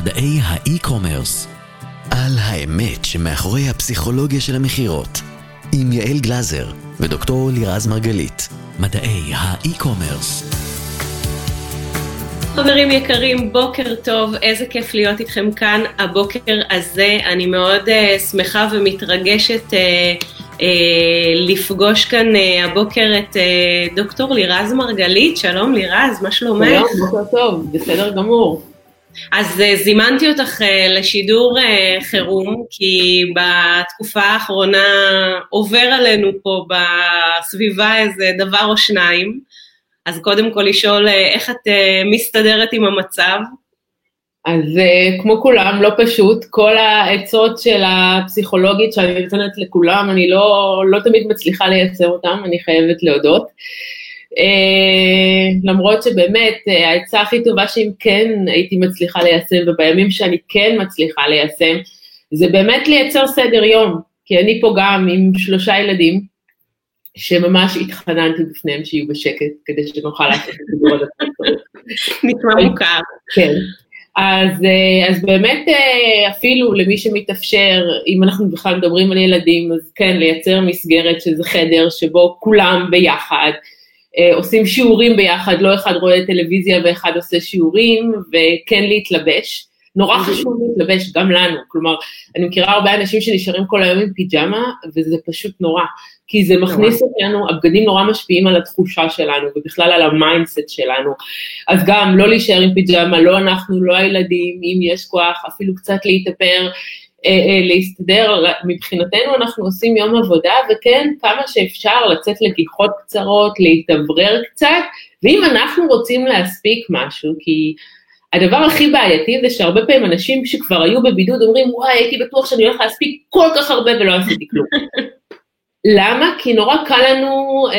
מדעי האי-קומרס. על האמת שמאחורי הפסיכולוגיה של המכירות. עם יעל גלזר ודוקטור לירז מרגלית. מדעי האי-קומרס. חברים יקרים, בוקר טוב, איזה כיף להיות איתכם כאן הבוקר הזה. אני מאוד uh, שמחה ומתרגשת uh, uh, לפגוש כאן uh, הבוקר את uh, דוקטור לירז מרגלית. שלום לירז, מה שלומך? שלום, בוקר טוב, בסדר גמור. אז uh, זימנתי אותך uh, לשידור uh, חירום, כי בתקופה האחרונה עובר עלינו פה בסביבה איזה דבר או שניים. אז קודם כל לשאול איך את מסתדרת עם המצב. אז כמו כולם, לא פשוט, כל העצות של הפסיכולוגית שאני נותנת לכולם, אני לא, לא תמיד מצליחה לייצר אותם, אני חייבת להודות. למרות שבאמת העצה הכי טובה שאם כן הייתי מצליחה ליישם, ובימים שאני כן מצליחה ליישם, זה באמת לייצר סדר יום, כי אני פה גם עם שלושה ילדים, שממש התחננתי בפניהם שיהיו בשקט, כדי שנוכל לעשות את הסידור הזה. נשמע מוכר. כן. אז, אז באמת אפילו למי שמתאפשר, אם אנחנו בכלל מדברים על ילדים, אז כן, לייצר מסגרת שזה חדר שבו כולם ביחד, עושים שיעורים ביחד, לא אחד רואה טלוויזיה ואחד עושה שיעורים, וכן להתלבש. נורא חשוב להתלבש גם לנו, כלומר, אני מכירה הרבה אנשים שנשארים כל היום עם פיג'מה, וזה פשוט נורא, כי זה מכניס אותנו, הבגדים נורא משפיעים על התחושה שלנו, ובכלל על ה mindset שלנו, אז גם לא להישאר עם פיג'מה, לא אנחנו, לא הילדים, אם יש כוח, אפילו קצת להתאפר, אה, אה, להסתדר, מבחינתנו אנחנו עושים יום עבודה, וכן, כמה שאפשר לצאת לגיחות קצרות, להתאוורר קצת, ואם אנחנו רוצים להספיק משהו, כי הדבר הכי בעייתי זה שהרבה פעמים אנשים שכבר היו בבידוד אומרים, וואי, הייתי בטוח שאני הולך להספיק כל כך הרבה ולא עשיתי כלום. למה? כי נורא קל לנו אה,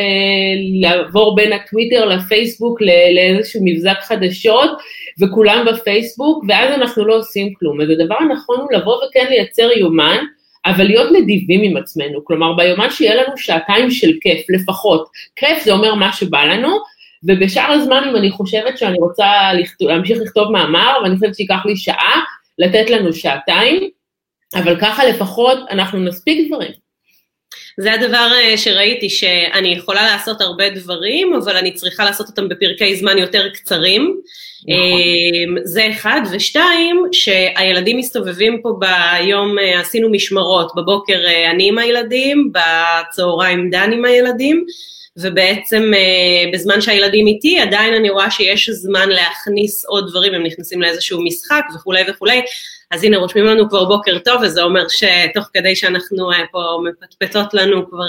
לעבור בין הטוויטר לפייסבוק לאיזשהו מבזק חדשות, וכולם בפייסבוק, ואז אנחנו לא עושים כלום. אז הדבר הנכון הוא לבוא וכן לייצר יומן, אבל להיות נדיבים עם עצמנו. כלומר, ביומן שיהיה לנו שעתיים של כיף, לפחות. כיף זה אומר מה שבא לנו, ובשאר הזמן, אם אני חושבת שאני רוצה לכתוב, להמשיך לכתוב מאמר, ואני חושבת שייקח לי שעה, לתת לנו שעתיים, אבל ככה לפחות אנחנו נספיק דברים. זה הדבר שראיתי, שאני יכולה לעשות הרבה דברים, אבל אני צריכה לעשות אותם בפרקי זמן יותר קצרים. נכון. זה אחד, ושתיים, שהילדים מסתובבים פה ביום, עשינו משמרות, בבוקר אני עם הילדים, בצהריים דן עם הילדים, ובעצם בזמן שהילדים איתי, עדיין אני רואה שיש זמן להכניס עוד דברים, הם נכנסים לאיזשהו משחק וכולי וכולי, אז הנה רושמים לנו כבר בוקר טוב, וזה אומר שתוך כדי שאנחנו פה מפטפטות לנו כבר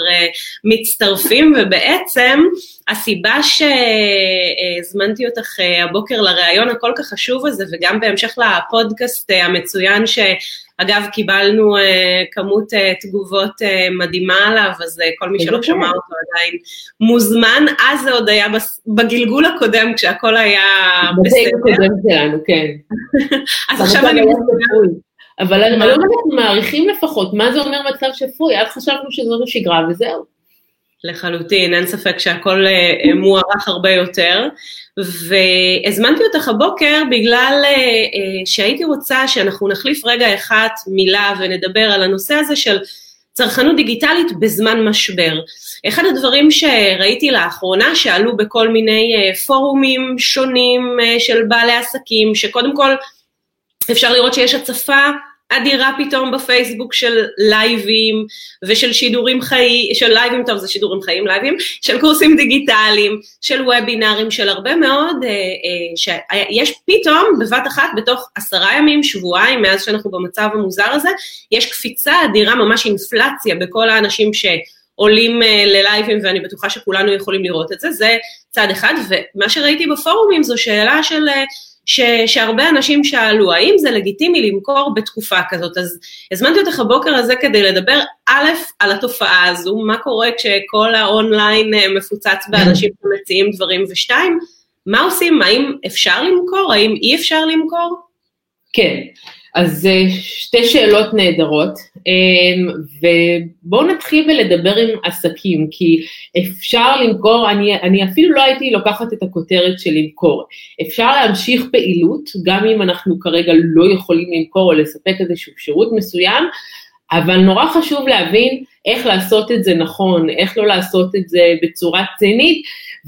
מצטרפים, ובעצם הסיבה שהזמנתי אותך הבוקר לראיון הכל כך חשוב הזה, וגם בהמשך לפודקאסט המצוין ש... אגב, קיבלנו uh, כמות uh, תגובות uh, מדהימה עליו, אז כל מי שלא שמע אותו עדיין מוזמן. אז זה עוד היה בגלגול הקודם, כשהכל היה בסדר. בסדר הקודם שלנו, כן. אז עכשיו אני. אבל היום אנחנו מעריכים לפחות, מה זה אומר מצב שפוי? אז חשבנו שזאת השגרה וזהו. לחלוטין, אין ספק שהכל מוערך הרבה יותר. והזמנתי אותך הבוקר בגלל שהייתי רוצה שאנחנו נחליף רגע אחת מילה ונדבר על הנושא הזה של צרכנות דיגיטלית בזמן משבר. אחד הדברים שראיתי לאחרונה שעלו בכל מיני פורומים שונים של בעלי עסקים, שקודם כל אפשר לראות שיש הצפה אדירה פתאום בפייסבוק של לייבים ושל שידורים חיים, של לייבים, טוב זה שידורים חיים, לייבים, של קורסים דיגיטליים, של וובינארים, של הרבה מאוד, אה, אה, שיש פתאום בבת אחת בתוך עשרה ימים, שבועיים, מאז שאנחנו במצב המוזר הזה, יש קפיצה אדירה, ממש אינפלציה בכל האנשים ש... עולים uh, ללייבים ואני בטוחה שכולנו יכולים לראות את זה, זה צד אחד, ומה שראיתי בפורומים זו שאלה של uh, ש, שהרבה אנשים שאלו, האם זה לגיטימי למכור בתקופה כזאת? אז הזמנתי אותך הבוקר הזה כדי לדבר א', על התופעה הזו, מה קורה כשכל האונליין מפוצץ באנשים שמציעים דברים, ושתיים, מה עושים? האם אפשר למכור? האם אי אפשר למכור? כן, אז אה, שתי שאלות נהדרות, אמ, ובואו נתחיל בלדבר עם עסקים, כי אפשר למכור, אני, אני אפילו לא הייתי לוקחת את הכותרת של למכור, אפשר להמשיך פעילות, גם אם אנחנו כרגע לא יכולים למכור או לספק איזשהו שירות מסוים, אבל נורא חשוב להבין איך לעשות את זה נכון, איך לא לעשות את זה בצורה צינית,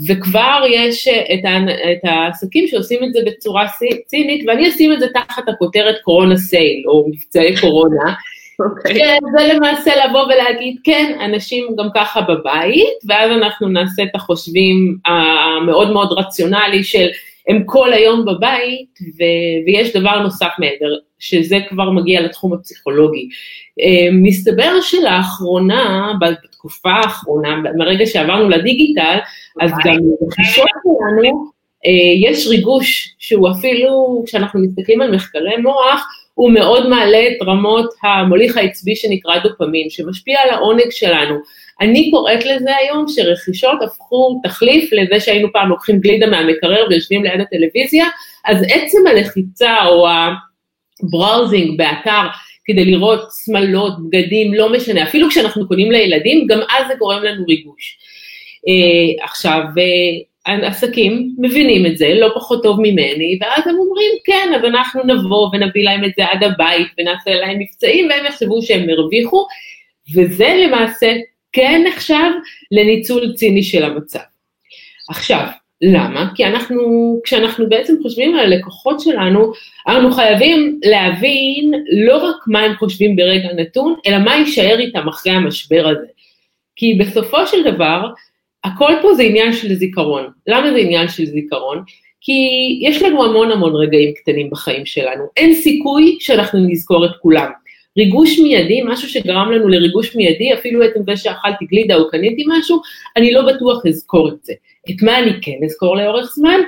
וכבר יש את, ה, את העסקים שעושים את זה בצורה צינית, ואני אשים את זה תחת הכותרת קורונה סייל, או מבצעי קורונה. Okay. אוקיי. זה למעשה לבוא ולהגיד, כן, אנשים גם ככה בבית, ואז אנחנו נעשה את החושבים המאוד מאוד רציונלי של הם כל היום בבית, ו- ויש דבר נוסף מעבר, שזה כבר מגיע לתחום הפסיכולוגי. אה, מסתבר שלאחרונה, בתקופה האחרונה, מרגע שעברנו לדיגיטל, אז גם בחישות שלנו, אה, יש ריגוש שהוא אפילו, כשאנחנו מסתכלים על מחקרי מוח, הוא מאוד מעלה את רמות המוליך העצבי שנקרא דופמין, שמשפיע על העונג שלנו. אני קוראת לזה היום שרכישות הפכו תחליף לזה שהיינו פעם לוקחים גלידה מהמקרר ויושבים ליד הטלוויזיה, אז עצם הלחיצה או הבראוזינג באתר כדי לראות שמלות, בגדים, לא משנה, אפילו כשאנחנו קונים לילדים, גם אז זה גורם לנו ריגוש. Uh, עכשיו, uh, עסקים מבינים את זה לא פחות טוב ממני, ואז הם אומרים, כן, אז אנחנו נבוא ונביא להם את זה עד הבית ונעשה להם מבצעים, והם יחשבו שהם הרוויחו, וזה למעשה כן נחשב לניצול ציני של המצב. עכשיו, למה? כי אנחנו, כשאנחנו בעצם חושבים על הלקוחות שלנו, אנחנו חייבים להבין לא רק מה הם חושבים ברגע נתון, אלא מה יישאר איתם אחרי המשבר הזה. כי בסופו של דבר, הכל פה זה עניין של זיכרון. למה זה עניין של זיכרון? כי יש לנו המון המון רגעים קטנים בחיים שלנו. אין סיכוי שאנחנו נזכור את כולם. ריגוש מיידי, משהו שגרם לנו לריגוש מיידי, אפילו עצם זה שאכלתי גלידה או קניתי משהו, אני לא בטוח אזכור את זה. את מה אני כן אזכור לאורך זמן?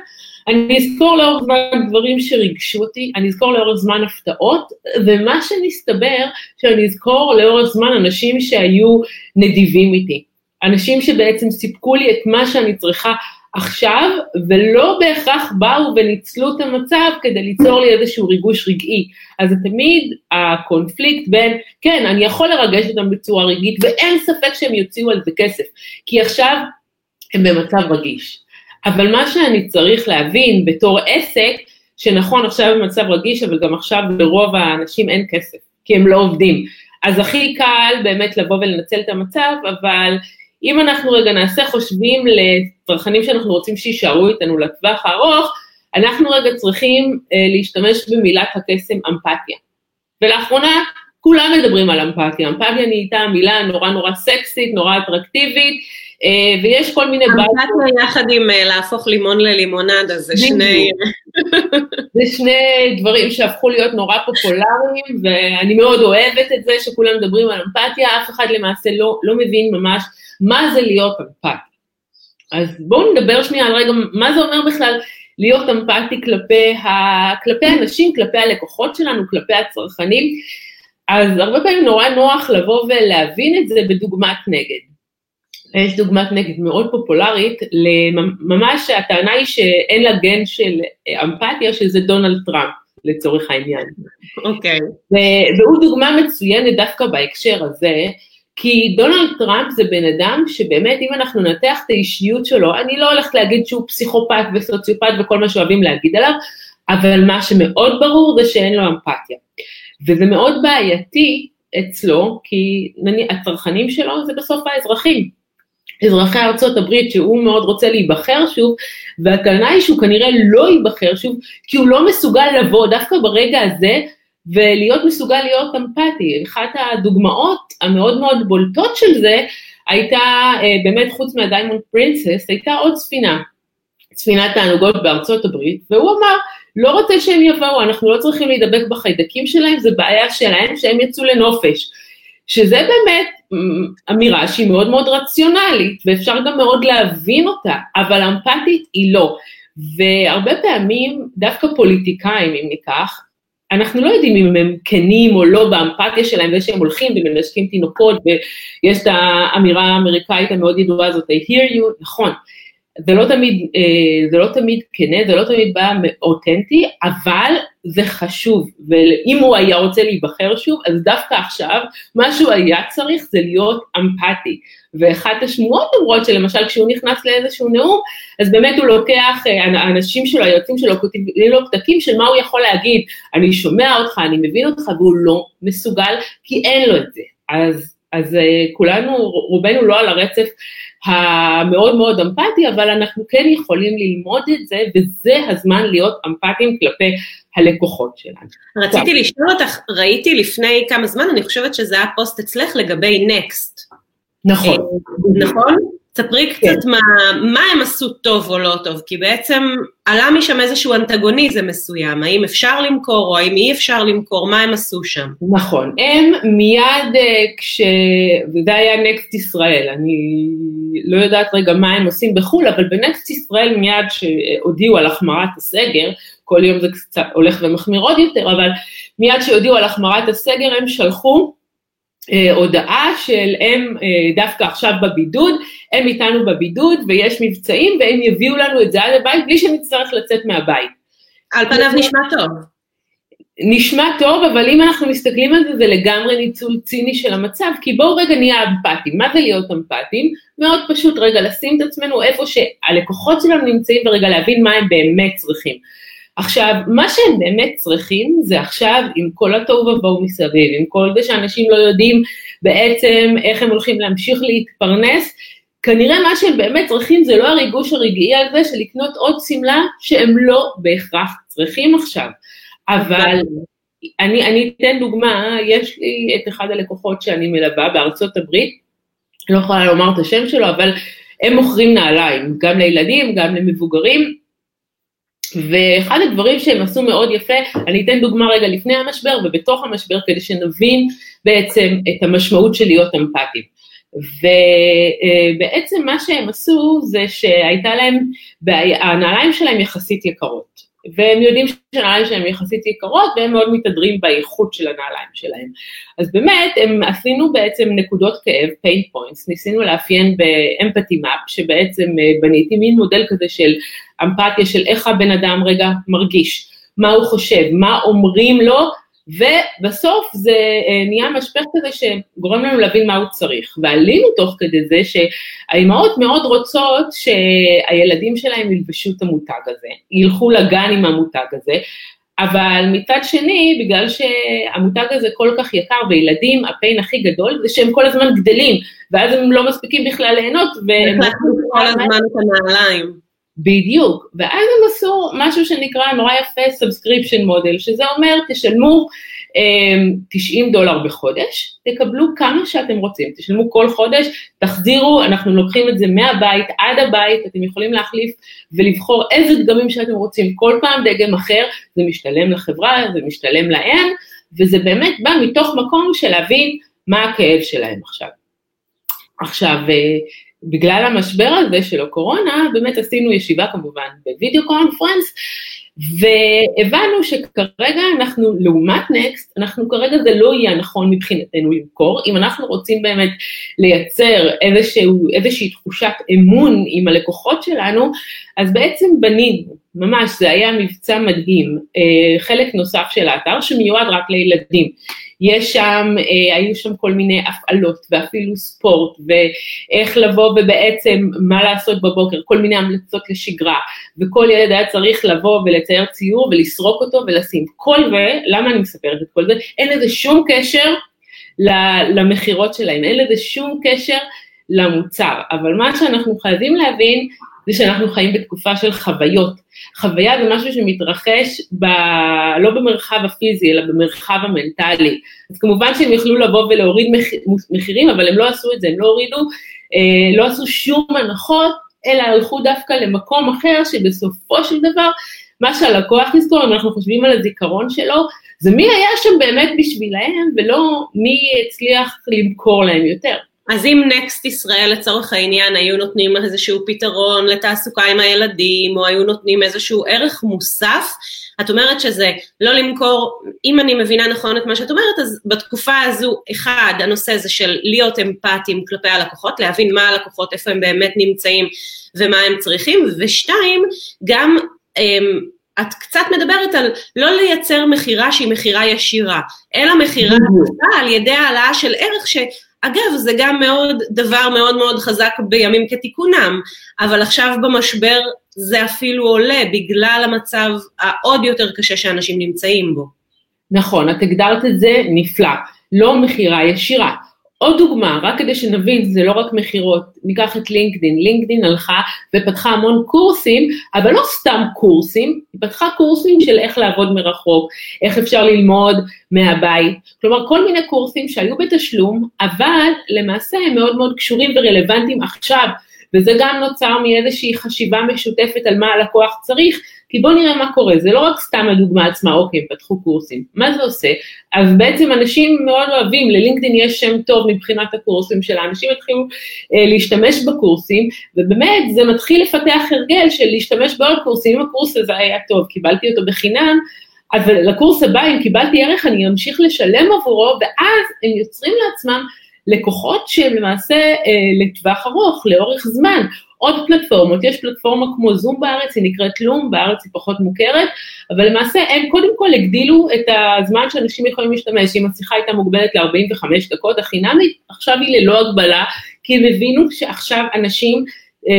אני אזכור לאורך זמן דברים שריגשו אותי, אני אזכור לאורך זמן הפתעות, ומה שמסתבר, שאני אזכור לאורך זמן אנשים שהיו נדיבים איתי. אנשים שבעצם סיפקו לי את מה שאני צריכה עכשיו, ולא בהכרח באו וניצלו את המצב כדי ליצור לי איזשהו ריגוש רגעי. אז זה תמיד הקונפליקט בין, כן, אני יכול לרגש אותם בצורה רגעית, ואין ספק שהם יוציאו על זה כסף, כי עכשיו הם במצב רגיש. אבל מה שאני צריך להבין בתור עסק, שנכון עכשיו במצב רגיש, אבל גם עכשיו לרוב האנשים אין כסף, כי הם לא עובדים. אז הכי קל באמת לבוא ולנצל את המצב, אבל אם אנחנו רגע נעשה חושבים לצרכנים שאנחנו רוצים שיישארו איתנו לטווח הארוך, אנחנו רגע צריכים אה, להשתמש במילת הקסם אמפתיה. ולאחרונה כולם מדברים על אמפתיה, אמפתיה נהייתה מילה נורא נורא סקסית, נורא אטרקטיבית, אה, ויש כל מיני... אמפתיה יחד עם אה, להפוך לימון ללימונדה, זה שני... זה שני דברים שהפכו להיות נורא פופולריים, ואני מאוד אוהבת את זה שכולם מדברים על אמפתיה, אף אחד למעשה לא, לא מבין ממש מה זה להיות אמפתי. אז בואו נדבר שנייה על רגע, מה זה אומר בכלל להיות אמפתי כלפי, ה... כלפי אנשים, כלפי הלקוחות שלנו, כלפי הצרכנים. אז הרבה פעמים נורא נוח לבוא ולהבין את זה בדוגמת נגד. יש דוגמת נגד מאוד פופולרית, ממש הטענה היא שאין לה גן של אמפתיה, שזה דונלד טראמפ, לצורך העניין. אוקיי. Okay. והוא דוגמה מצוינת דווקא בהקשר הזה, כי דונלד טראמפ זה בן אדם שבאמת, אם אנחנו ננתח את האישיות שלו, אני לא הולכת להגיד שהוא פסיכופת וסוציופת וכל מה שאוהבים להגיד עליו, אבל מה שמאוד ברור זה שאין לו אמפתיה. וזה מאוד בעייתי אצלו, כי נניח, הצרכנים שלו זה בסוף האזרחים. אזרחי ארצות הברית שהוא מאוד רוצה להיבחר שוב, והטענה היא שהוא כנראה לא ייבחר שוב, כי הוא לא מסוגל לבוא דווקא ברגע הזה ולהיות מסוגל להיות אמפתי. אחת הדוגמאות המאוד מאוד בולטות של זה הייתה, אה, באמת חוץ מהדיימונד פרינסס, הייתה עוד ספינה, ספינת תענוגות בארצות הברית, והוא אמר, לא רוצה שהם יבואו, אנחנו לא צריכים להידבק בחיידקים שלהם, זה בעיה שלהם שהם יצאו לנופש. שזה באמת אמירה שהיא מאוד מאוד רציונלית, ואפשר גם מאוד להבין אותה, אבל אמפתית היא לא. והרבה פעמים, דווקא פוליטיקאים, אם ניקח, אנחנו לא יודעים אם הם כנים או לא באמפתיה שלהם, זה שהם הולכים ומנשקים תינוקות, ויש את האמירה האמריקאית המאוד ידועה הזאת, I hear you, נכון. זה לא תמיד, אה, זה לא תמיד כנה, זה לא תמיד בא אותנטי, אבל זה חשוב, ואם הוא היה רוצה להיבחר שוב, אז דווקא עכשיו, מה שהוא היה צריך זה להיות אמפתי. ואחת השמועות אומרות שלמשל כשהוא נכנס לאיזשהו נאום, אז באמת הוא לוקח, אה, האנשים שלו, היועצים שלו, כותבים לו פתקים של מה הוא יכול להגיד, אני שומע אותך, אני מבין אותך, והוא לא מסוגל, כי אין לו את זה. אז, אז אה, כולנו, רובנו לא על הרצף המאוד מאוד אמפתי, אבל אנחנו כן יכולים ללמוד את זה, וזה הזמן להיות אמפתיים כלפי הלקוחות שלנו. רציתי לשאול אותך, ראיתי לפני כמה זמן, אני חושבת שזה היה פוסט אצלך לגבי נקסט. נכון. נכון? ספרי קצת כן. מה, מה הם עשו טוב או לא טוב, כי בעצם עלה משם איזשהו אנטגוניזם מסוים, האם אפשר למכור או האם אי אפשר למכור, מה הם עשו שם? נכון, הם מיד אה, כש... וזה היה נקסט ישראל, אני לא יודעת רגע מה הם עושים בחו"ל, אבל בנקסט ישראל מיד שהודיעו על החמרת הסגר, כל יום זה קצת הולך ומחמיר עוד יותר, אבל מיד שהודיעו על החמרת הסגר הם שלחו אה, הודעה של הם אה, דווקא עכשיו בבידוד, הם איתנו בבידוד ויש מבצעים והם יביאו לנו את זה עד הבית בלי שנצטרך לצאת מהבית. על פניו נשמע טוב. נשמע טוב, אבל אם אנחנו מסתכלים על זה, זה לגמרי ניצול ציני של המצב, כי בואו רגע נהיה אמפתיים. מה זה להיות אמפתיים? מאוד פשוט רגע לשים את עצמנו איפה שהלקוחות שלנו נמצאים ורגע להבין מה הם באמת צריכים. עכשיו, מה שהם באמת צריכים זה עכשיו, עם כל התוהו ובוהו מסביב, עם כל זה שאנשים לא יודעים בעצם איך הם הולכים להמשיך להתפרנס, כנראה מה שהם באמת צריכים זה לא הריגוש הרגעי על זה של לקנות עוד שמלה שהם לא בהכרח צריכים עכשיו. אבל אני, אני אתן דוגמה, יש לי את אחד הלקוחות שאני מלווה בארצות הברית, לא יכולה לומר את השם שלו, אבל הם מוכרים נעליים, גם לילדים, גם למבוגרים, ואחד הדברים שהם עשו מאוד יפה, אני אתן דוגמה רגע לפני המשבר ובתוך המשבר כדי שנבין בעצם את המשמעות של להיות אמפתיים. ובעצם מה שהם עשו זה שהייתה להם, הנעליים שלהם יחסית יקרות. והם יודעים שהנעליים שלהם יחסית יקרות, והם מאוד מתהדרים באיכות של הנעליים שלהם. אז באמת, הם עשינו בעצם נקודות כאב, pain points, ניסינו לאפיין באמפתי מאפ, שבעצם אה, בניתי מין מודל כזה של אמפתיה, של איך הבן אדם רגע מרגיש, מה הוא חושב, מה אומרים לו, ובסוף זה אה, נהיה משפך כזה שגורם לנו להבין מה הוא צריך. ועלינו תוך כדי זה שהאימהות מאוד רוצות שהילדים שלהם ילבשו את המותג הזה, ילכו לגן עם המותג הזה, אבל מצד שני, בגלל שהמותג הזה כל כך יקר וילדים, הפיין הכי גדול זה שהם כל הזמן גדלים, ואז הם לא מספיקים בכלל ליהנות. והם כל הזמן את הנעליים. בדיוק, ואז הם עשו משהו שנקרא נורא יפה subscription model, שזה אומר תשלמו 90 אמ, דולר בחודש, תקבלו כמה שאתם רוצים, תשלמו כל חודש, תחזירו, אנחנו לוקחים את זה מהבית עד הבית, אתם יכולים להחליף ולבחור איזה דגמים שאתם רוצים, כל פעם דגם אחר, זה משתלם לחברה, זה משתלם להם, וזה באמת בא מתוך מקום של להבין מה הכאב שלהם עכשיו. עכשיו, אה, בגלל המשבר הזה של הקורונה, באמת עשינו ישיבה כמובן בווידאו קונפרנס, והבנו שכרגע אנחנו, לעומת נקסט, אנחנו כרגע זה לא יהיה נכון מבחינתנו למכור, אם אנחנו רוצים באמת לייצר איזשהו, איזושהי תחושת אמון עם הלקוחות שלנו, אז בעצם בנינו, ממש, זה היה מבצע מדהים, אה, חלק נוסף של האתר שמיועד רק לילדים. יש שם, אה, היו שם כל מיני הפעלות ואפילו ספורט ואיך לבוא ובעצם מה לעשות בבוקר, כל מיני המלצות לשגרה וכל ילד היה צריך לבוא ולצייר ציור ולסרוק אותו ולשים. כל זה, למה אני מספרת את כל זה? אין לזה שום קשר למכירות שלהם, אין לזה שום קשר למוצר, אבל מה שאנחנו חייבים להבין זה שאנחנו חיים בתקופה של חוויות. חוויה זה משהו שמתרחש ב... לא במרחב הפיזי, אלא במרחב המנטלי. אז כמובן שהם יכלו לבוא ולהוריד מחירים, אבל הם לא עשו את זה, הם לא הורידו, אה, לא עשו שום הנחות, אלא הלכו דווקא למקום אחר, שבסופו של דבר, מה שהלקוח יזכור, אם אנחנו חושבים על הזיכרון שלו, זה מי היה שם באמת בשבילהם, ולא מי הצליח למכור להם יותר. אז אם נקסט ישראל לצורך העניין היו נותנים איזשהו פתרון לתעסוקה עם הילדים, או היו נותנים איזשהו ערך מוסף, את אומרת שזה לא למכור, אם אני מבינה נכון את מה שאת אומרת, אז בתקופה הזו, אחד, הנושא הזה של להיות אמפתיים כלפי הלקוחות, להבין מה הלקוחות, איפה הם באמת נמצאים ומה הם צריכים, ושתיים, גם אמ, את קצת מדברת על לא לייצר מכירה שהיא מכירה ישירה, אלא מכירה על ידי העלאה של ערך ש... אגב, זה גם מאוד, דבר מאוד מאוד חזק בימים כתיקונם, אבל עכשיו במשבר זה אפילו עולה בגלל המצב העוד יותר קשה שאנשים נמצאים בו. נכון, את הגדרת את זה נפלא, לא מכירה ישירה. עוד דוגמה, רק כדי שנבין, זה לא רק מכירות, ניקח את לינקדין, לינקדין הלכה ופתחה המון קורסים, אבל לא סתם קורסים, היא פתחה קורסים של איך לעבוד מרחוק, איך אפשר ללמוד מהבית, כלומר כל מיני קורסים שהיו בתשלום, אבל למעשה הם מאוד מאוד קשורים ורלוונטיים. עכשיו, וזה גם נוצר מאיזושהי חשיבה משותפת על מה הלקוח צריך, כי בואו נראה מה קורה, זה לא רק סתם הדוגמה עצמה, אוקיי, פתחו קורסים, מה זה עושה? אז בעצם אנשים מאוד אוהבים, ללינקדאין יש שם טוב מבחינת הקורסים שלה, אנשים התחילו אה, להשתמש בקורסים, ובאמת זה מתחיל לפתח הרגל של להשתמש בעוד קורסים, אם הקורס הזה היה טוב, קיבלתי אותו בחינם, אבל לקורס הבא, אם קיבלתי ערך, אני אמשיך לשלם עבורו, ואז הם יוצרים לעצמם לקוחות שהם למעשה אה, לטווח ארוך, לאורך זמן. עוד פלטפורמות, יש פלטפורמה כמו זום בארץ, היא נקראת לום, בארץ היא פחות מוכרת, אבל למעשה הם קודם כל הגדילו את הזמן שאנשים יכולים להשתמש, אם השיחה הייתה מוגבלת ל-45 דקות, החינמית עכשיו היא ללא הגבלה, כי הם הבינו שעכשיו אנשים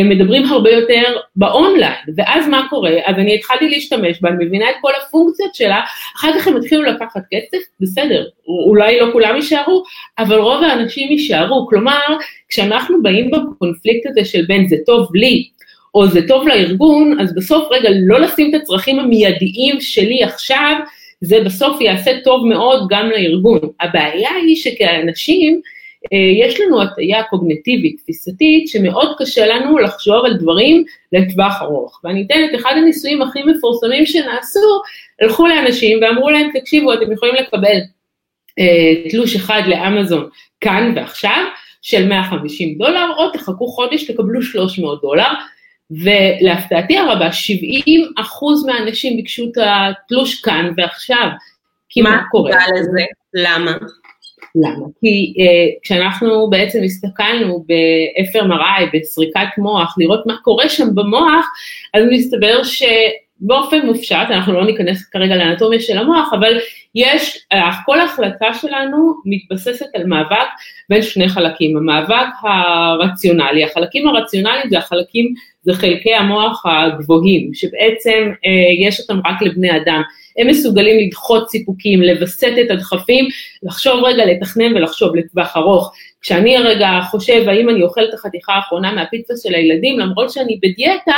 מדברים הרבה יותר באונליין, ואז מה קורה? אז אני התחלתי להשתמש בה, אני מבינה את כל הפונקציות שלה, אחר כך הם התחילו לקחת כסף, בסדר, אולי לא כולם יישארו, אבל רוב האנשים יישארו, כלומר, כשאנחנו באים בקונפליקט הזה של בין זה טוב לי, או זה טוב לארגון, אז בסוף רגע לא לשים את הצרכים המיידיים שלי עכשיו, זה בסוף יעשה טוב מאוד גם לארגון. הבעיה היא שכאנשים, אה, יש לנו הטיה קוגנטיבית, תפיסתית, שמאוד קשה לנו לחשוב על דברים לטווח ארוך. ואני אתן את אחד הניסויים הכי מפורסמים שנעשו, הלכו לאנשים ואמרו להם, תקשיבו, אתם יכולים לקבל אה, תלוש אחד לאמזון כאן ועכשיו, של 150 דולר, או תחכו חודש, תקבלו 300 דולר. ולהפתעתי הרבה, 70 אחוז מהאנשים ביקשו את התלוש כאן ועכשיו. כי מה קורה? מה לזה? למה? למה? כי uh, כשאנחנו בעצם הסתכלנו ב-FMRI, בסריקת מוח, לראות מה קורה שם במוח, אז מסתבר שבאופן מופשט, אנחנו לא ניכנס כרגע לאנטומיה של המוח, אבל יש, uh, כל ההחלטה שלנו מתבססת על מאבק בין שני חלקים, המאבק הרציונלי, החלקים הרציונליים זה החלקים, זה חלקי המוח הגבוהים, שבעצם uh, יש אותם רק לבני אדם. הם מסוגלים לדחות סיפוקים, לווסת את הדחפים, לחשוב רגע, לתכנן ולחשוב לטווח ארוך. כשאני הרגע חושב האם אני אוכל את החתיכה האחרונה מהפיצה של הילדים, למרות שאני בדיאטה,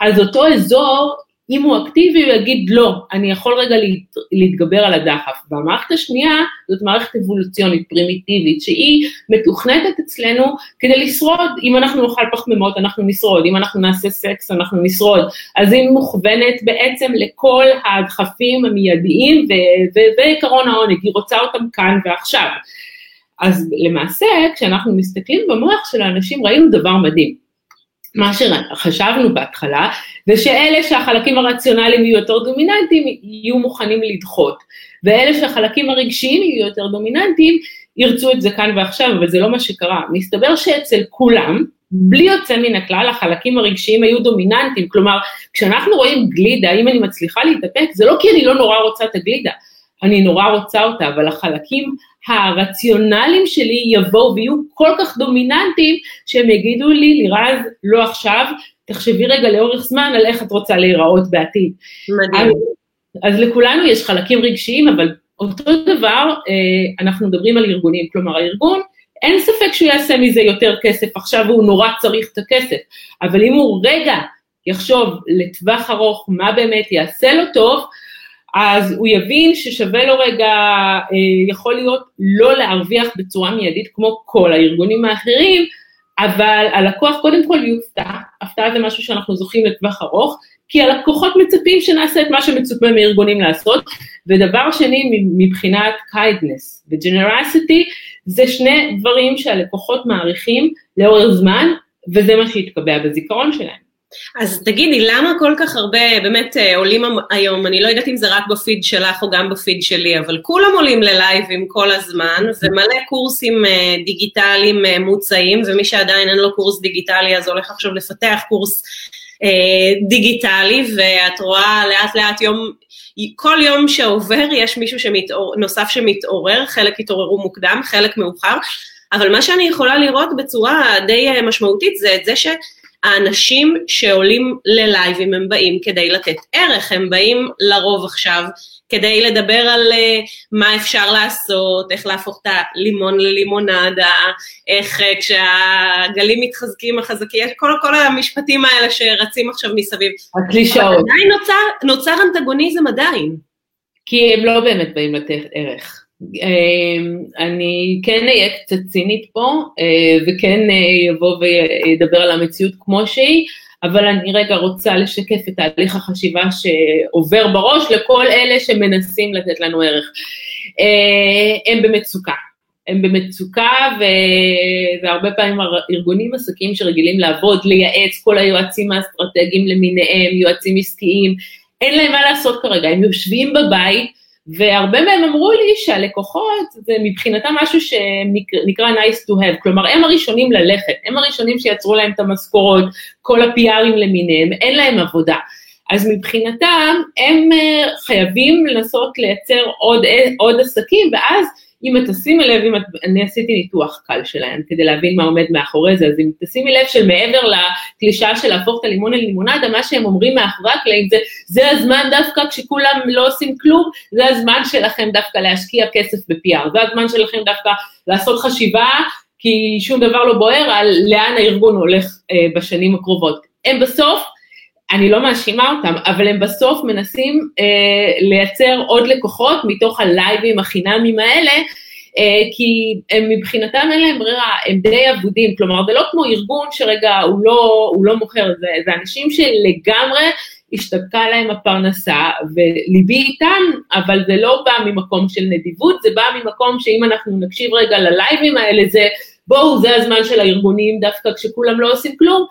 אז אותו אזור אם הוא אקטיבי, הוא יגיד לא, אני יכול רגע להת, להתגבר על הדחף. והמערכת השנייה זאת מערכת אבולוציונית, פרימיטיבית, שהיא מתוכנתת אצלנו כדי לשרוד. אם אנחנו נאכל פחמימות, אנחנו נשרוד, אם אנחנו נעשה סקס, אנחנו נשרוד. אז היא מוכוונת בעצם לכל הדחפים המיידיים ועקרון העונג, היא רוצה אותם כאן ועכשיו. אז למעשה, כשאנחנו מסתכלים במוח של האנשים, ראינו דבר מדהים. מה שחשבנו בהתחלה, זה שאלה שהחלקים הרציונליים יהיו יותר דומיננטיים, יהיו מוכנים לדחות, ואלה שהחלקים הרגשיים יהיו יותר דומיננטיים, ירצו את זה כאן ועכשיו, אבל זה לא מה שקרה. מסתבר שאצל כולם, בלי יוצא מן הכלל, החלקים הרגשיים היו דומיננטיים, כלומר, כשאנחנו רואים גלידה, אם אני מצליחה להתאפק, זה לא כי אני לא נורא רוצה את הגלידה, אני נורא רוצה אותה, אבל החלקים הרציונליים שלי יבואו ויהיו כל כך דומיננטיים, שהם יגידו לי, לירז, לא עכשיו, תחשבי רגע לאורך זמן על איך את רוצה להיראות בעתיד. מדהים. אז, אז לכולנו יש חלקים רגשיים, אבל אותו דבר, אה, אנחנו מדברים על ארגונים, כלומר הארגון, אין ספק שהוא יעשה מזה יותר כסף עכשיו והוא נורא צריך את הכסף, אבל אם הוא רגע יחשוב לטווח ארוך מה באמת יעשה לו טוב, אז הוא יבין ששווה לו רגע, אה, יכול להיות לא להרוויח בצורה מיידית כמו כל הארגונים האחרים, אבל הלקוח קודם כל יופתע, הפתעה זה משהו שאנחנו זוכים לטווח ארוך, כי הלקוחות מצפים שנעשה את מה שמצופה מארגונים לעשות. ודבר שני, מבחינת kindness ו-generosity, זה שני דברים שהלקוחות מעריכים לאורך זמן, וזה מה שהתקבע בזיכרון שלהם. אז תגידי, למה כל כך הרבה באמת אה, עולים היום, אני לא יודעת אם זה רק בפיד שלך או גם בפיד שלי, אבל כולם עולים ללייבים כל הזמן, ומלא קורסים אה, דיגיטליים אה, מוצעים, ומי שעדיין אין לו קורס דיגיטלי אז הולך עכשיו לפתח קורס דיגיטלי, ואת רואה לאט לאט יום, כל יום שעובר יש מישהו שמתעור, נוסף שמתעורר, חלק התעוררו מוקדם, חלק מאוחר, אבל מה שאני יכולה לראות בצורה די משמעותית זה את זה ש... האנשים שעולים ללייבים הם באים כדי לתת ערך, הם באים לרוב עכשיו כדי לדבר על uh, מה אפשר לעשות, איך להפוך את הלימון ללימונדה, איך uh, כשהגלים מתחזקים החזקים, כל, כל המשפטים האלה שרצים עכשיו מסביב. הקלישאות. עדיין נוצר, נוצר אנטגוניזם עדיין. כי הם לא באמת באים לתת ערך. אמ, אני כן אהיה קצת צינית פה, אה, וכן אה, יבוא וידבר על המציאות כמו שהיא, אבל אני רגע רוצה לשקף את תהליך החשיבה שעובר בראש לכל אלה שמנסים לתת לנו ערך. אה, הם במצוקה. הם במצוקה והרבה פעמים ארגונים עסקים שרגילים לעבוד, לייעץ, כל היועצים האסטרטגיים למיניהם, יועצים עסקיים, אין להם מה לעשות כרגע, הם יושבים בבית, והרבה מהם אמרו לי שהלקוחות זה מבחינתם משהו שנקרא nice to have, כלומר הם הראשונים ללכת, הם הראשונים שיצרו להם את המשכורות, כל ה-PRים למיניהם, אין להם עבודה. אז מבחינתם הם אה, חייבים לנסות לייצר עוד, עוד עסקים, ואז אם את תשימי לב, אם את, אני עשיתי ניתוח קל שלהם כדי להבין מה עומד מאחורי זה, אז אם תשימי לב שמעבר לקלישאה של להפוך את הלימון ללימונדה, מה שהם אומרים מאחורי הקלעים זה, זה הזמן דווקא כשכולם לא עושים כלום, זה הזמן שלכם דווקא להשקיע כסף ב-PR, זה הזמן שלכם דווקא לעשות חשיבה, כי שום דבר לא בוער על לאן הארגון הולך אה, בשנים הקרובות. הם בסוף, אני לא מאשימה אותם, אבל הם בסוף מנסים אה, לייצר עוד לקוחות מתוך הלייבים החינמים האלה, אה, כי הם מבחינתם אין להם ברירה, הם די אבודים, כלומר זה לא כמו ארגון שרגע הוא לא, הוא לא מוכר, זה, זה אנשים שלגמרי השתבקה להם הפרנסה, וליבי איתם, אבל זה לא בא ממקום של נדיבות, זה בא ממקום שאם אנחנו נקשיב רגע ללייבים האלה, זה בואו, זה הזמן של הארגונים, דווקא כשכולם לא עושים כלום,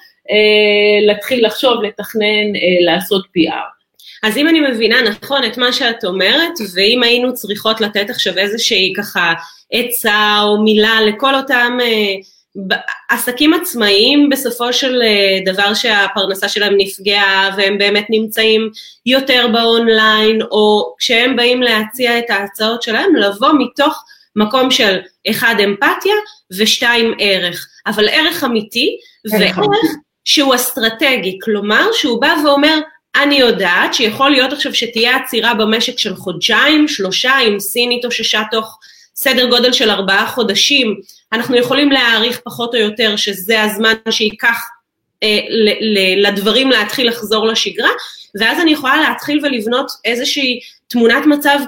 להתחיל לחשוב, לתכנן, אה, לעשות PR. אז אם אני מבינה נכון את מה שאת אומרת, ואם היינו צריכות לתת עכשיו איזושהי ככה עצה או מילה לכל אותם אה, עסקים עצמאיים בסופו של דבר שהפרנסה שלהם נפגעה והם באמת נמצאים יותר באונליין, או כשהם באים להציע את ההצעות שלהם, לבוא מתוך מקום של אחד אמפתיה ושתיים ערך, אבל ערך אמיתי וערך שהוא אסטרטגי, כלומר שהוא בא ואומר, אני יודעת שיכול להיות עכשיו שתהיה עצירה במשק של חודשיים, שלושה, אם סין התאוששה תוך סדר גודל של ארבעה חודשים, אנחנו יכולים להעריך פחות או יותר שזה הזמן שייקח אה, לדברים להתחיל לחזור לשגרה, ואז אני יכולה להתחיל ולבנות איזושהי תמונת מצב,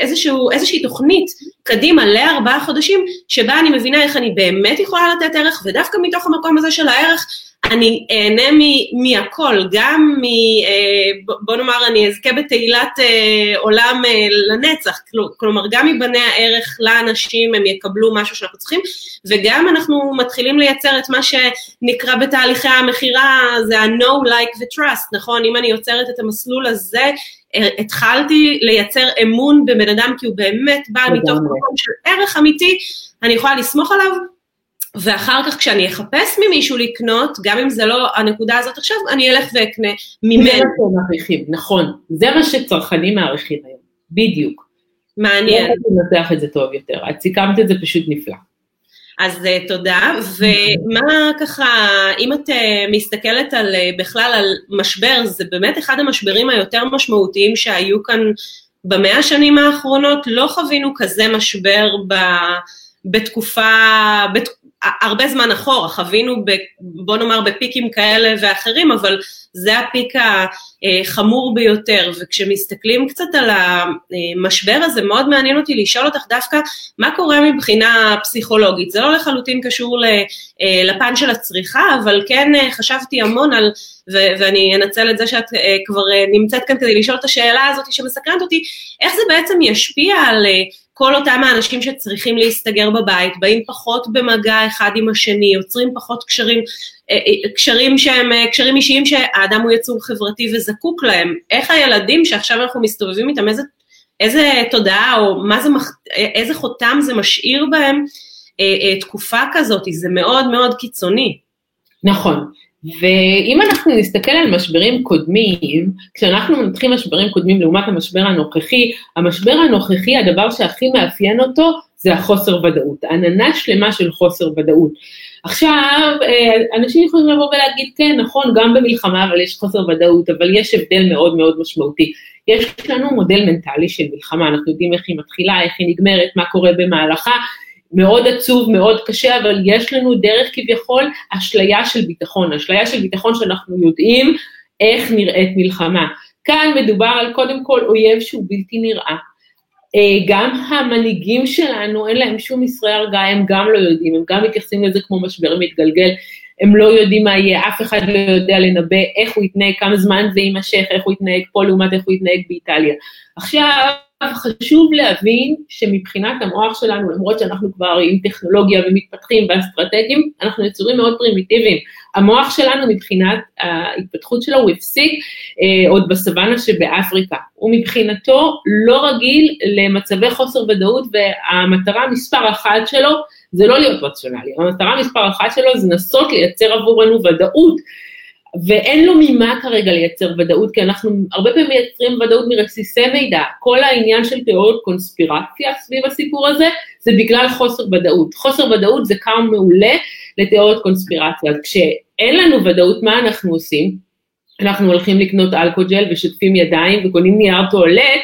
איזשהו, איזושהי תוכנית קדימה לארבעה חודשים, שבה אני מבינה איך אני באמת יכולה לתת ערך, ודווקא מתוך המקום הזה של הערך, אני אהנה מהכל, גם מ... אה, בוא נאמר, אני אזכה בתהילת אה, עולם אה, לנצח, כלומר, גם מבני הערך לאנשים הם יקבלו משהו שאנחנו צריכים, וגם אנחנו מתחילים לייצר את מה שנקרא בתהליכי המכירה, זה ה-no, like ו-trust, נכון? אם אני יוצרת את המסלול הזה, התחלתי לייצר אמון בבן אדם כי הוא באמת בא מתוך מקום של ערך אמיתי, אני יכולה לסמוך עליו, ואחר כך כשאני אחפש ממישהו לקנות, גם אם זה לא הנקודה הזאת עכשיו, אני אלך ואקנה ממנו. זה מה שהם מעריכים, נכון. זה מה שצרכנים מעריכים היום, בדיוק. מעניין. אני לנתח את זה טוב יותר, את סיכמת את זה פשוט נפלא. אז uh, תודה, ומה ככה, אם את uh, מסתכלת על, uh, בכלל על משבר, זה באמת אחד המשברים היותר משמעותיים שהיו כאן במאה השנים האחרונות, לא חווינו כזה משבר ב, בתקופה, בת, הרבה זמן אחורה, חווינו, ב, בוא נאמר, בפיקים כאלה ואחרים, אבל זה הפיק החמור ביותר, וכשמסתכלים קצת על המשבר הזה, מאוד מעניין אותי לשאול אותך דווקא מה קורה מבחינה פסיכולוגית. זה לא לחלוטין קשור לפן של הצריכה, אבל כן חשבתי המון על, ואני אנצל את זה שאת כבר נמצאת כאן כדי לשאול את השאלה הזאת שמסקרנת אותי, איך זה בעצם ישפיע על כל אותם האנשים שצריכים להסתגר בבית, באים פחות במגע אחד עם השני, יוצרים פחות קשרים, אה, אה, קשרים שהם אה, קשרים אישיים שהאדם הוא יצור חברתי וזקוק להם. איך הילדים שעכשיו אנחנו מסתובבים איתם, איזה, איזה תודעה או זה, איזה חותם זה משאיר בהם תקופה כזאת, זה מאוד מאוד קיצוני. נכון. ואם אנחנו נסתכל על משברים קודמים, כשאנחנו מנתחים משברים קודמים לעומת המשבר הנוכחי, המשבר הנוכחי, הדבר שהכי מאפיין אותו זה החוסר ודאות, עננה שלמה של חוסר ודאות. עכשיו, אה, אנשים יכולים לבוא ולהגיד, כן, נכון, גם במלחמה, אבל יש חוסר ודאות, אבל יש הבדל מאוד מאוד משמעותי. יש לנו מודל מנטלי של מלחמה, אנחנו יודעים איך היא מתחילה, איך היא נגמרת, מה קורה במהלכה, מאוד עצוב, מאוד קשה, אבל יש לנו דרך כביכול אשליה של ביטחון, אשליה של ביטחון שאנחנו יודעים איך נראית מלחמה. כאן מדובר על קודם כל אויב שהוא בלתי נראה. אה, גם המנהיגים שלנו, אין להם שום מסרי הרגעה, הם גם לא יודעים, הם גם מתייחסים לזה כמו משבר מתגלגל, הם לא יודעים מה יהיה, אף אחד לא יודע לנבא איך הוא יתנהג, כמה זמן זה יימשך, איך הוא יתנהג פה לעומת איך הוא יתנהג באיטליה. עכשיו, חשוב להבין שמבחינת המוח שלנו, למרות שאנחנו כבר עם טכנולוגיה ומתפתחים ואסטרטגיים, אנחנו יצורים מאוד פרימיטיביים. המוח שלנו מבחינת ההתפתחות שלו הוא הפסיק אה, עוד בסוואנה שבאפריקה. הוא מבחינתו לא רגיל למצבי חוסר ודאות והמטרה מספר אחת שלו זה לא להיות רציונלי, המטרה מספר אחת שלו זה לנסות לייצר עבורנו ודאות ואין לו ממה כרגע לייצר ודאות, כי אנחנו הרבה פעמים מייצרים ודאות מרסיסי מידע. כל העניין של תיאוריות קונספירציה סביב הסיפור הזה, זה בגלל חוסר ודאות. חוסר ודאות זה כמה מעולה לתיאוריות קונספירציה. אז כשאין לנו ודאות, מה אנחנו עושים? אנחנו הולכים לקנות אלכוג'ל ושוטפים ידיים וקונים נייר טואלט,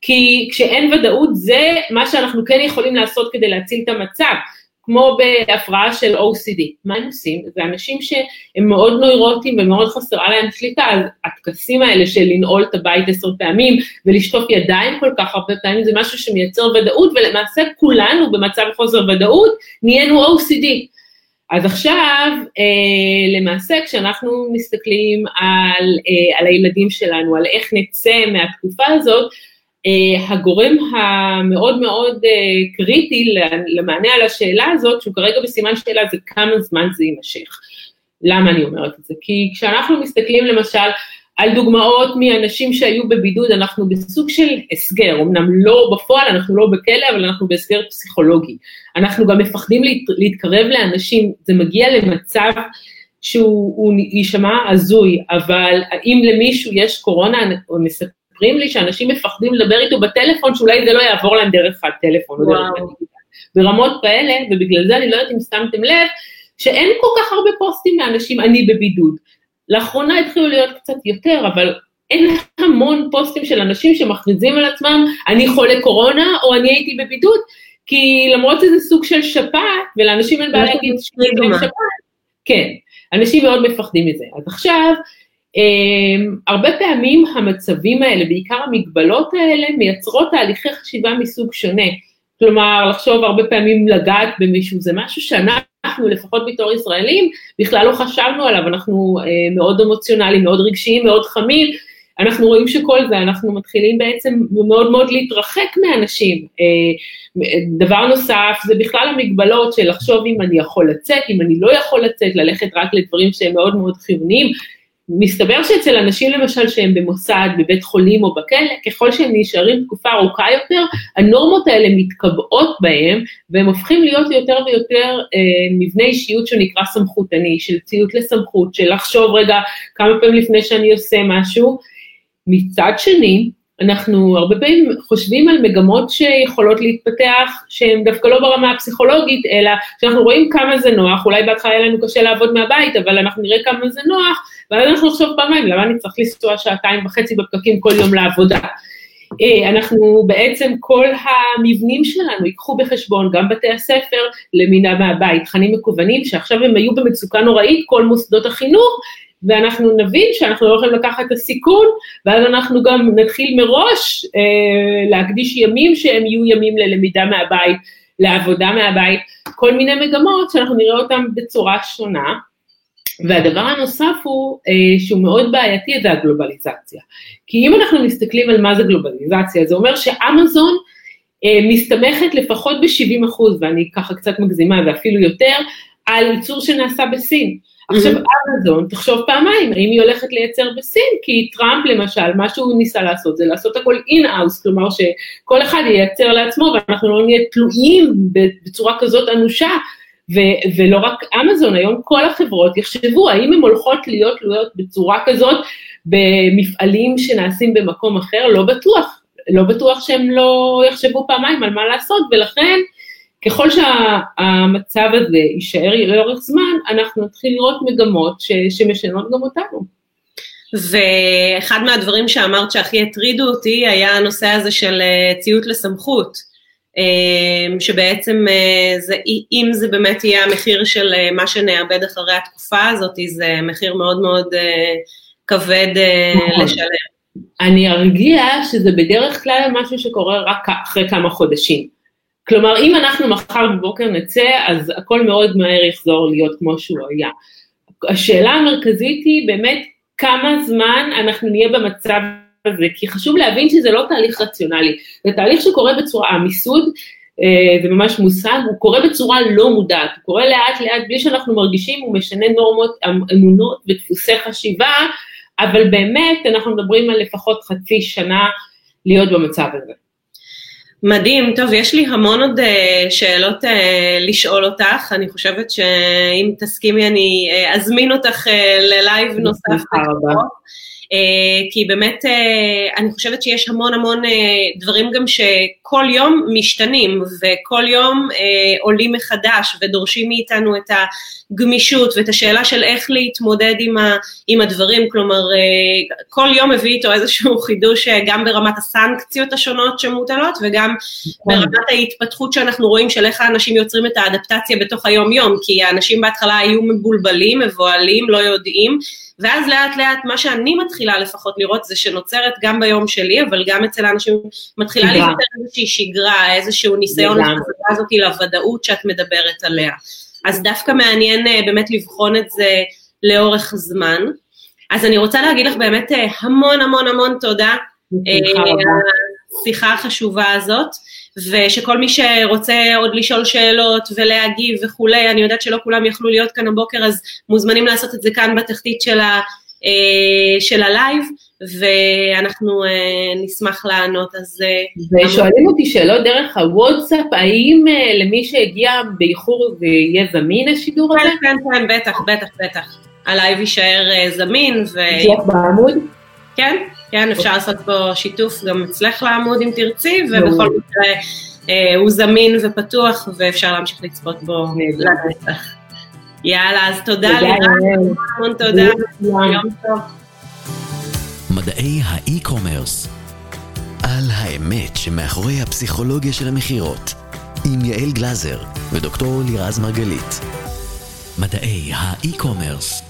כי כשאין ודאות זה מה שאנחנו כן יכולים לעשות כדי להציל את המצב. כמו בהפרעה של OCD. מה הם עושים? זה אנשים שהם מאוד נוירוטיים ומאוד חסרה להם שליטה, אז הטקסים האלה של לנעול את הבית עשר פעמים ולשטוף ידיים כל כך הרבה פעמים, זה משהו שמייצר ודאות, ולמעשה כולנו במצב חוסר ודאות נהיינו OCD. אז עכשיו, אה, למעשה, כשאנחנו מסתכלים על, אה, על הילדים שלנו, על איך נצא מהתקופה הזאת, הגורם המאוד מאוד אה, קריטי למענה על השאלה הזאת, שהוא כרגע בסימן שאלה, זה כמה זמן זה יימשך. למה אני אומרת את זה? כי כשאנחנו מסתכלים למשל על דוגמאות מאנשים שהיו בבידוד, אנחנו בסוג של הסגר, אמנם לא בפועל, אנחנו לא בכלא, אבל אנחנו בהסגר פסיכולוגי. אנחנו גם מפחדים להת, להתקרב לאנשים, זה מגיע למצב שהוא יישמע הזוי, אבל אם למישהו יש קורונה, או מספר מספרים לי שאנשים מפחדים לדבר איתו בטלפון, שאולי זה לא יעבור להם דרך הטלפון. ברמות כאלה, ובגלל זה אני לא יודעת אם שמתם לב, שאין כל כך הרבה פוסטים מאנשים, אני בבידוד. לאחרונה התחילו להיות קצת יותר, אבל אין המון פוסטים של אנשים שמכריזים על עצמם, אני חולה קורונה, או אני הייתי בבידוד, כי למרות שזה סוג של שפעת, ולאנשים אין בעיה להגיד שזה שפעת, כן, אנשים מאוד מפחדים מזה. אז עכשיו, הרבה פעמים המצבים האלה, בעיקר המגבלות האלה, מייצרות תהליכי חשיבה מסוג שונה. כלומר, לחשוב הרבה פעמים לגעת במישהו, זה משהו שאנחנו, לפחות בתור ישראלים, בכלל לא חשבנו עליו, אנחנו uh, מאוד אמוציונליים, מאוד רגשיים, מאוד חמים, אנחנו רואים שכל זה, אנחנו מתחילים בעצם מאוד מאוד להתרחק מאנשים. Uh, דבר נוסף, זה בכלל המגבלות של לחשוב אם אני יכול לצאת, אם אני לא יכול לצאת, ללכת רק לדברים שהם מאוד מאוד חיוניים. מסתבר שאצל אנשים למשל שהם במוסד, בבית חולים או בכלא, ככל שהם נשארים תקופה ארוכה יותר, הנורמות האלה מתקבעות בהם, והם הופכים להיות יותר ויותר אה, מבנה אישיות שנקרא סמכותני, של ציות לסמכות, של לחשוב רגע כמה פעמים לפני שאני עושה משהו. מצד שני, אנחנו הרבה פעמים חושבים על מגמות שיכולות להתפתח, שהן דווקא לא ברמה הפסיכולוגית, אלא שאנחנו רואים כמה זה נוח, אולי בהתחלה יהיה לנו קשה לעבוד מהבית, אבל אנחנו נראה כמה זה נוח, ואז אנחנו נחשוב פעמיים, למה אני צריך לנסוע שעתיים וחצי בפקקים כל יום לעבודה? אנחנו בעצם כל המבנים שלנו ייקחו בחשבון, גם בתי הספר, למינה מהבית, תכנים מקוונים, שעכשיו הם היו במצוקה נוראית, כל מוסדות החינוך, ואנחנו נבין שאנחנו לא יכולים לקחת את הסיכון, ואז אנחנו גם נתחיל מראש אה, להקדיש ימים שהם יהיו ימים ללמידה מהבית, לעבודה מהבית, כל מיני מגמות שאנחנו נראה אותן בצורה שונה. והדבר הנוסף הוא אה, שהוא מאוד בעייתי זה הגלובליזציה. כי אם אנחנו מסתכלים על מה זה גלובליזציה, זה אומר שאמזון אה, מסתמכת לפחות ב-70 אחוז, ואני ככה קצת מגזימה ואפילו יותר, על ייצור שנעשה בסין. עכשיו אמזון, תחשוב פעמיים, האם היא הולכת לייצר בסין? כי טראמפ למשל, מה שהוא ניסה לעשות זה לעשות הכל in-house, כלומר שכל אחד ייצר לעצמו ואנחנו לא נהיה תלויים בצורה כזאת אנושה ו- ולא רק אמזון, היום כל החברות יחשבו האם הן הולכות להיות תלויות בצורה כזאת במפעלים שנעשים במקום אחר, לא בטוח, לא בטוח שהם לא יחשבו פעמיים על מה לעשות, ולכן ככל שהמצב הזה יישאר לאורך זמן, אנחנו נתחיל לראות מגמות ש- שמשנות גם אותנו. ואחד מהדברים שאמרת שהכי הטרידו אותי היה הנושא הזה של אה, ציות לסמכות. אמ, שבעצם אה, זה, אם זה באמת יהיה המחיר של אה, מה שנאבד אחרי התקופה הזאת, זה מחיר מאוד מאוד אה, כבד נכון. לשלם. אני ארגיע שזה בדרך כלל משהו שקורה רק אחרי כמה חודשים. כלומר, אם אנחנו מחר בבוקר נצא, אז הכל מאוד מהר יחזור להיות כמו שהוא היה. השאלה המרכזית היא באמת כמה זמן אנחנו נהיה במצב הזה, כי חשוב להבין שזה לא תהליך רציונלי, זה תהליך שקורה בצורה, המיסוד אה, זה ממש מושג, הוא קורה בצורה לא מודעת, הוא קורה לאט לאט בלי שאנחנו מרגישים, הוא משנה נורמות, אמונות ודפוסי חשיבה, אבל באמת אנחנו מדברים על לפחות חצי שנה להיות במצב הזה. מדהים, טוב, יש לי המון עוד uh, שאלות uh, לשאול אותך, אני חושבת שאם תסכימי אני uh, אזמין אותך uh, ללייב נוסף. אה, כי באמת אה, אני חושבת שיש המון המון אה, דברים גם שכל יום משתנים וכל יום עולים מחדש ודורשים מאיתנו את הגמישות ואת השאלה של איך להתמודד עם, ה, עם הדברים, כלומר כל יום מביא איתו איזשהו חידוש גם ברמת הסנקציות השונות שמוטלות וגם נכון. ברמת ההתפתחות שאנחנו רואים של איך האנשים יוצרים את האדפטציה בתוך היום יום, כי האנשים בהתחלה היו מבולבלים, מבוהלים, לא יודעים ואז לאט לאט מה שאני מתחילה לפחות לראות זה שנוצרת גם ביום שלי, אבל גם אצל האנשים מתחילה להיוותר איזושהי שגרה, איזשהו ניסיון לחזרה הזאת לוודאות שאת מדברת עליה. אז דווקא מעניין אה, באמת לבחון את זה לאורך זמן. אז אני רוצה להגיד לך באמת אה, המון המון המון תודה. אה, השיחה החשובה הזאת. ושכל מי שרוצה עוד לשאול שאלות ולהגיב וכולי, אני יודעת שלא כולם יכלו להיות כאן הבוקר, אז מוזמנים לעשות את זה כאן בתחתית של, ה, של הלייב, ואנחנו אה, נשמח לענות. אז... אה, ושואלים אותי שאלות דרך הוואטסאפ, האם למי שהגיע באיחור יהיה זמין השידור הזה? כן, כן, כן, בטח, בטח, בטח. הלייב יישאר זמין. ו... בעמוד? כן. כן, אפשר לעשות פה שיתוף גם אצלך לעמוד אם תרצי, ובכל מקרה אה, הוא זמין ופתוח ואפשר להמשיך לצפות בו לנצח. יאללה, אז תודה לירן, המון תודה, יום טוב. מדעי האי-קומרס על האמת שמאחורי הפסיכולוגיה של המכירות עם יעל גלזר ודוקטור לירז מרגלית. מדעי האי-קומרס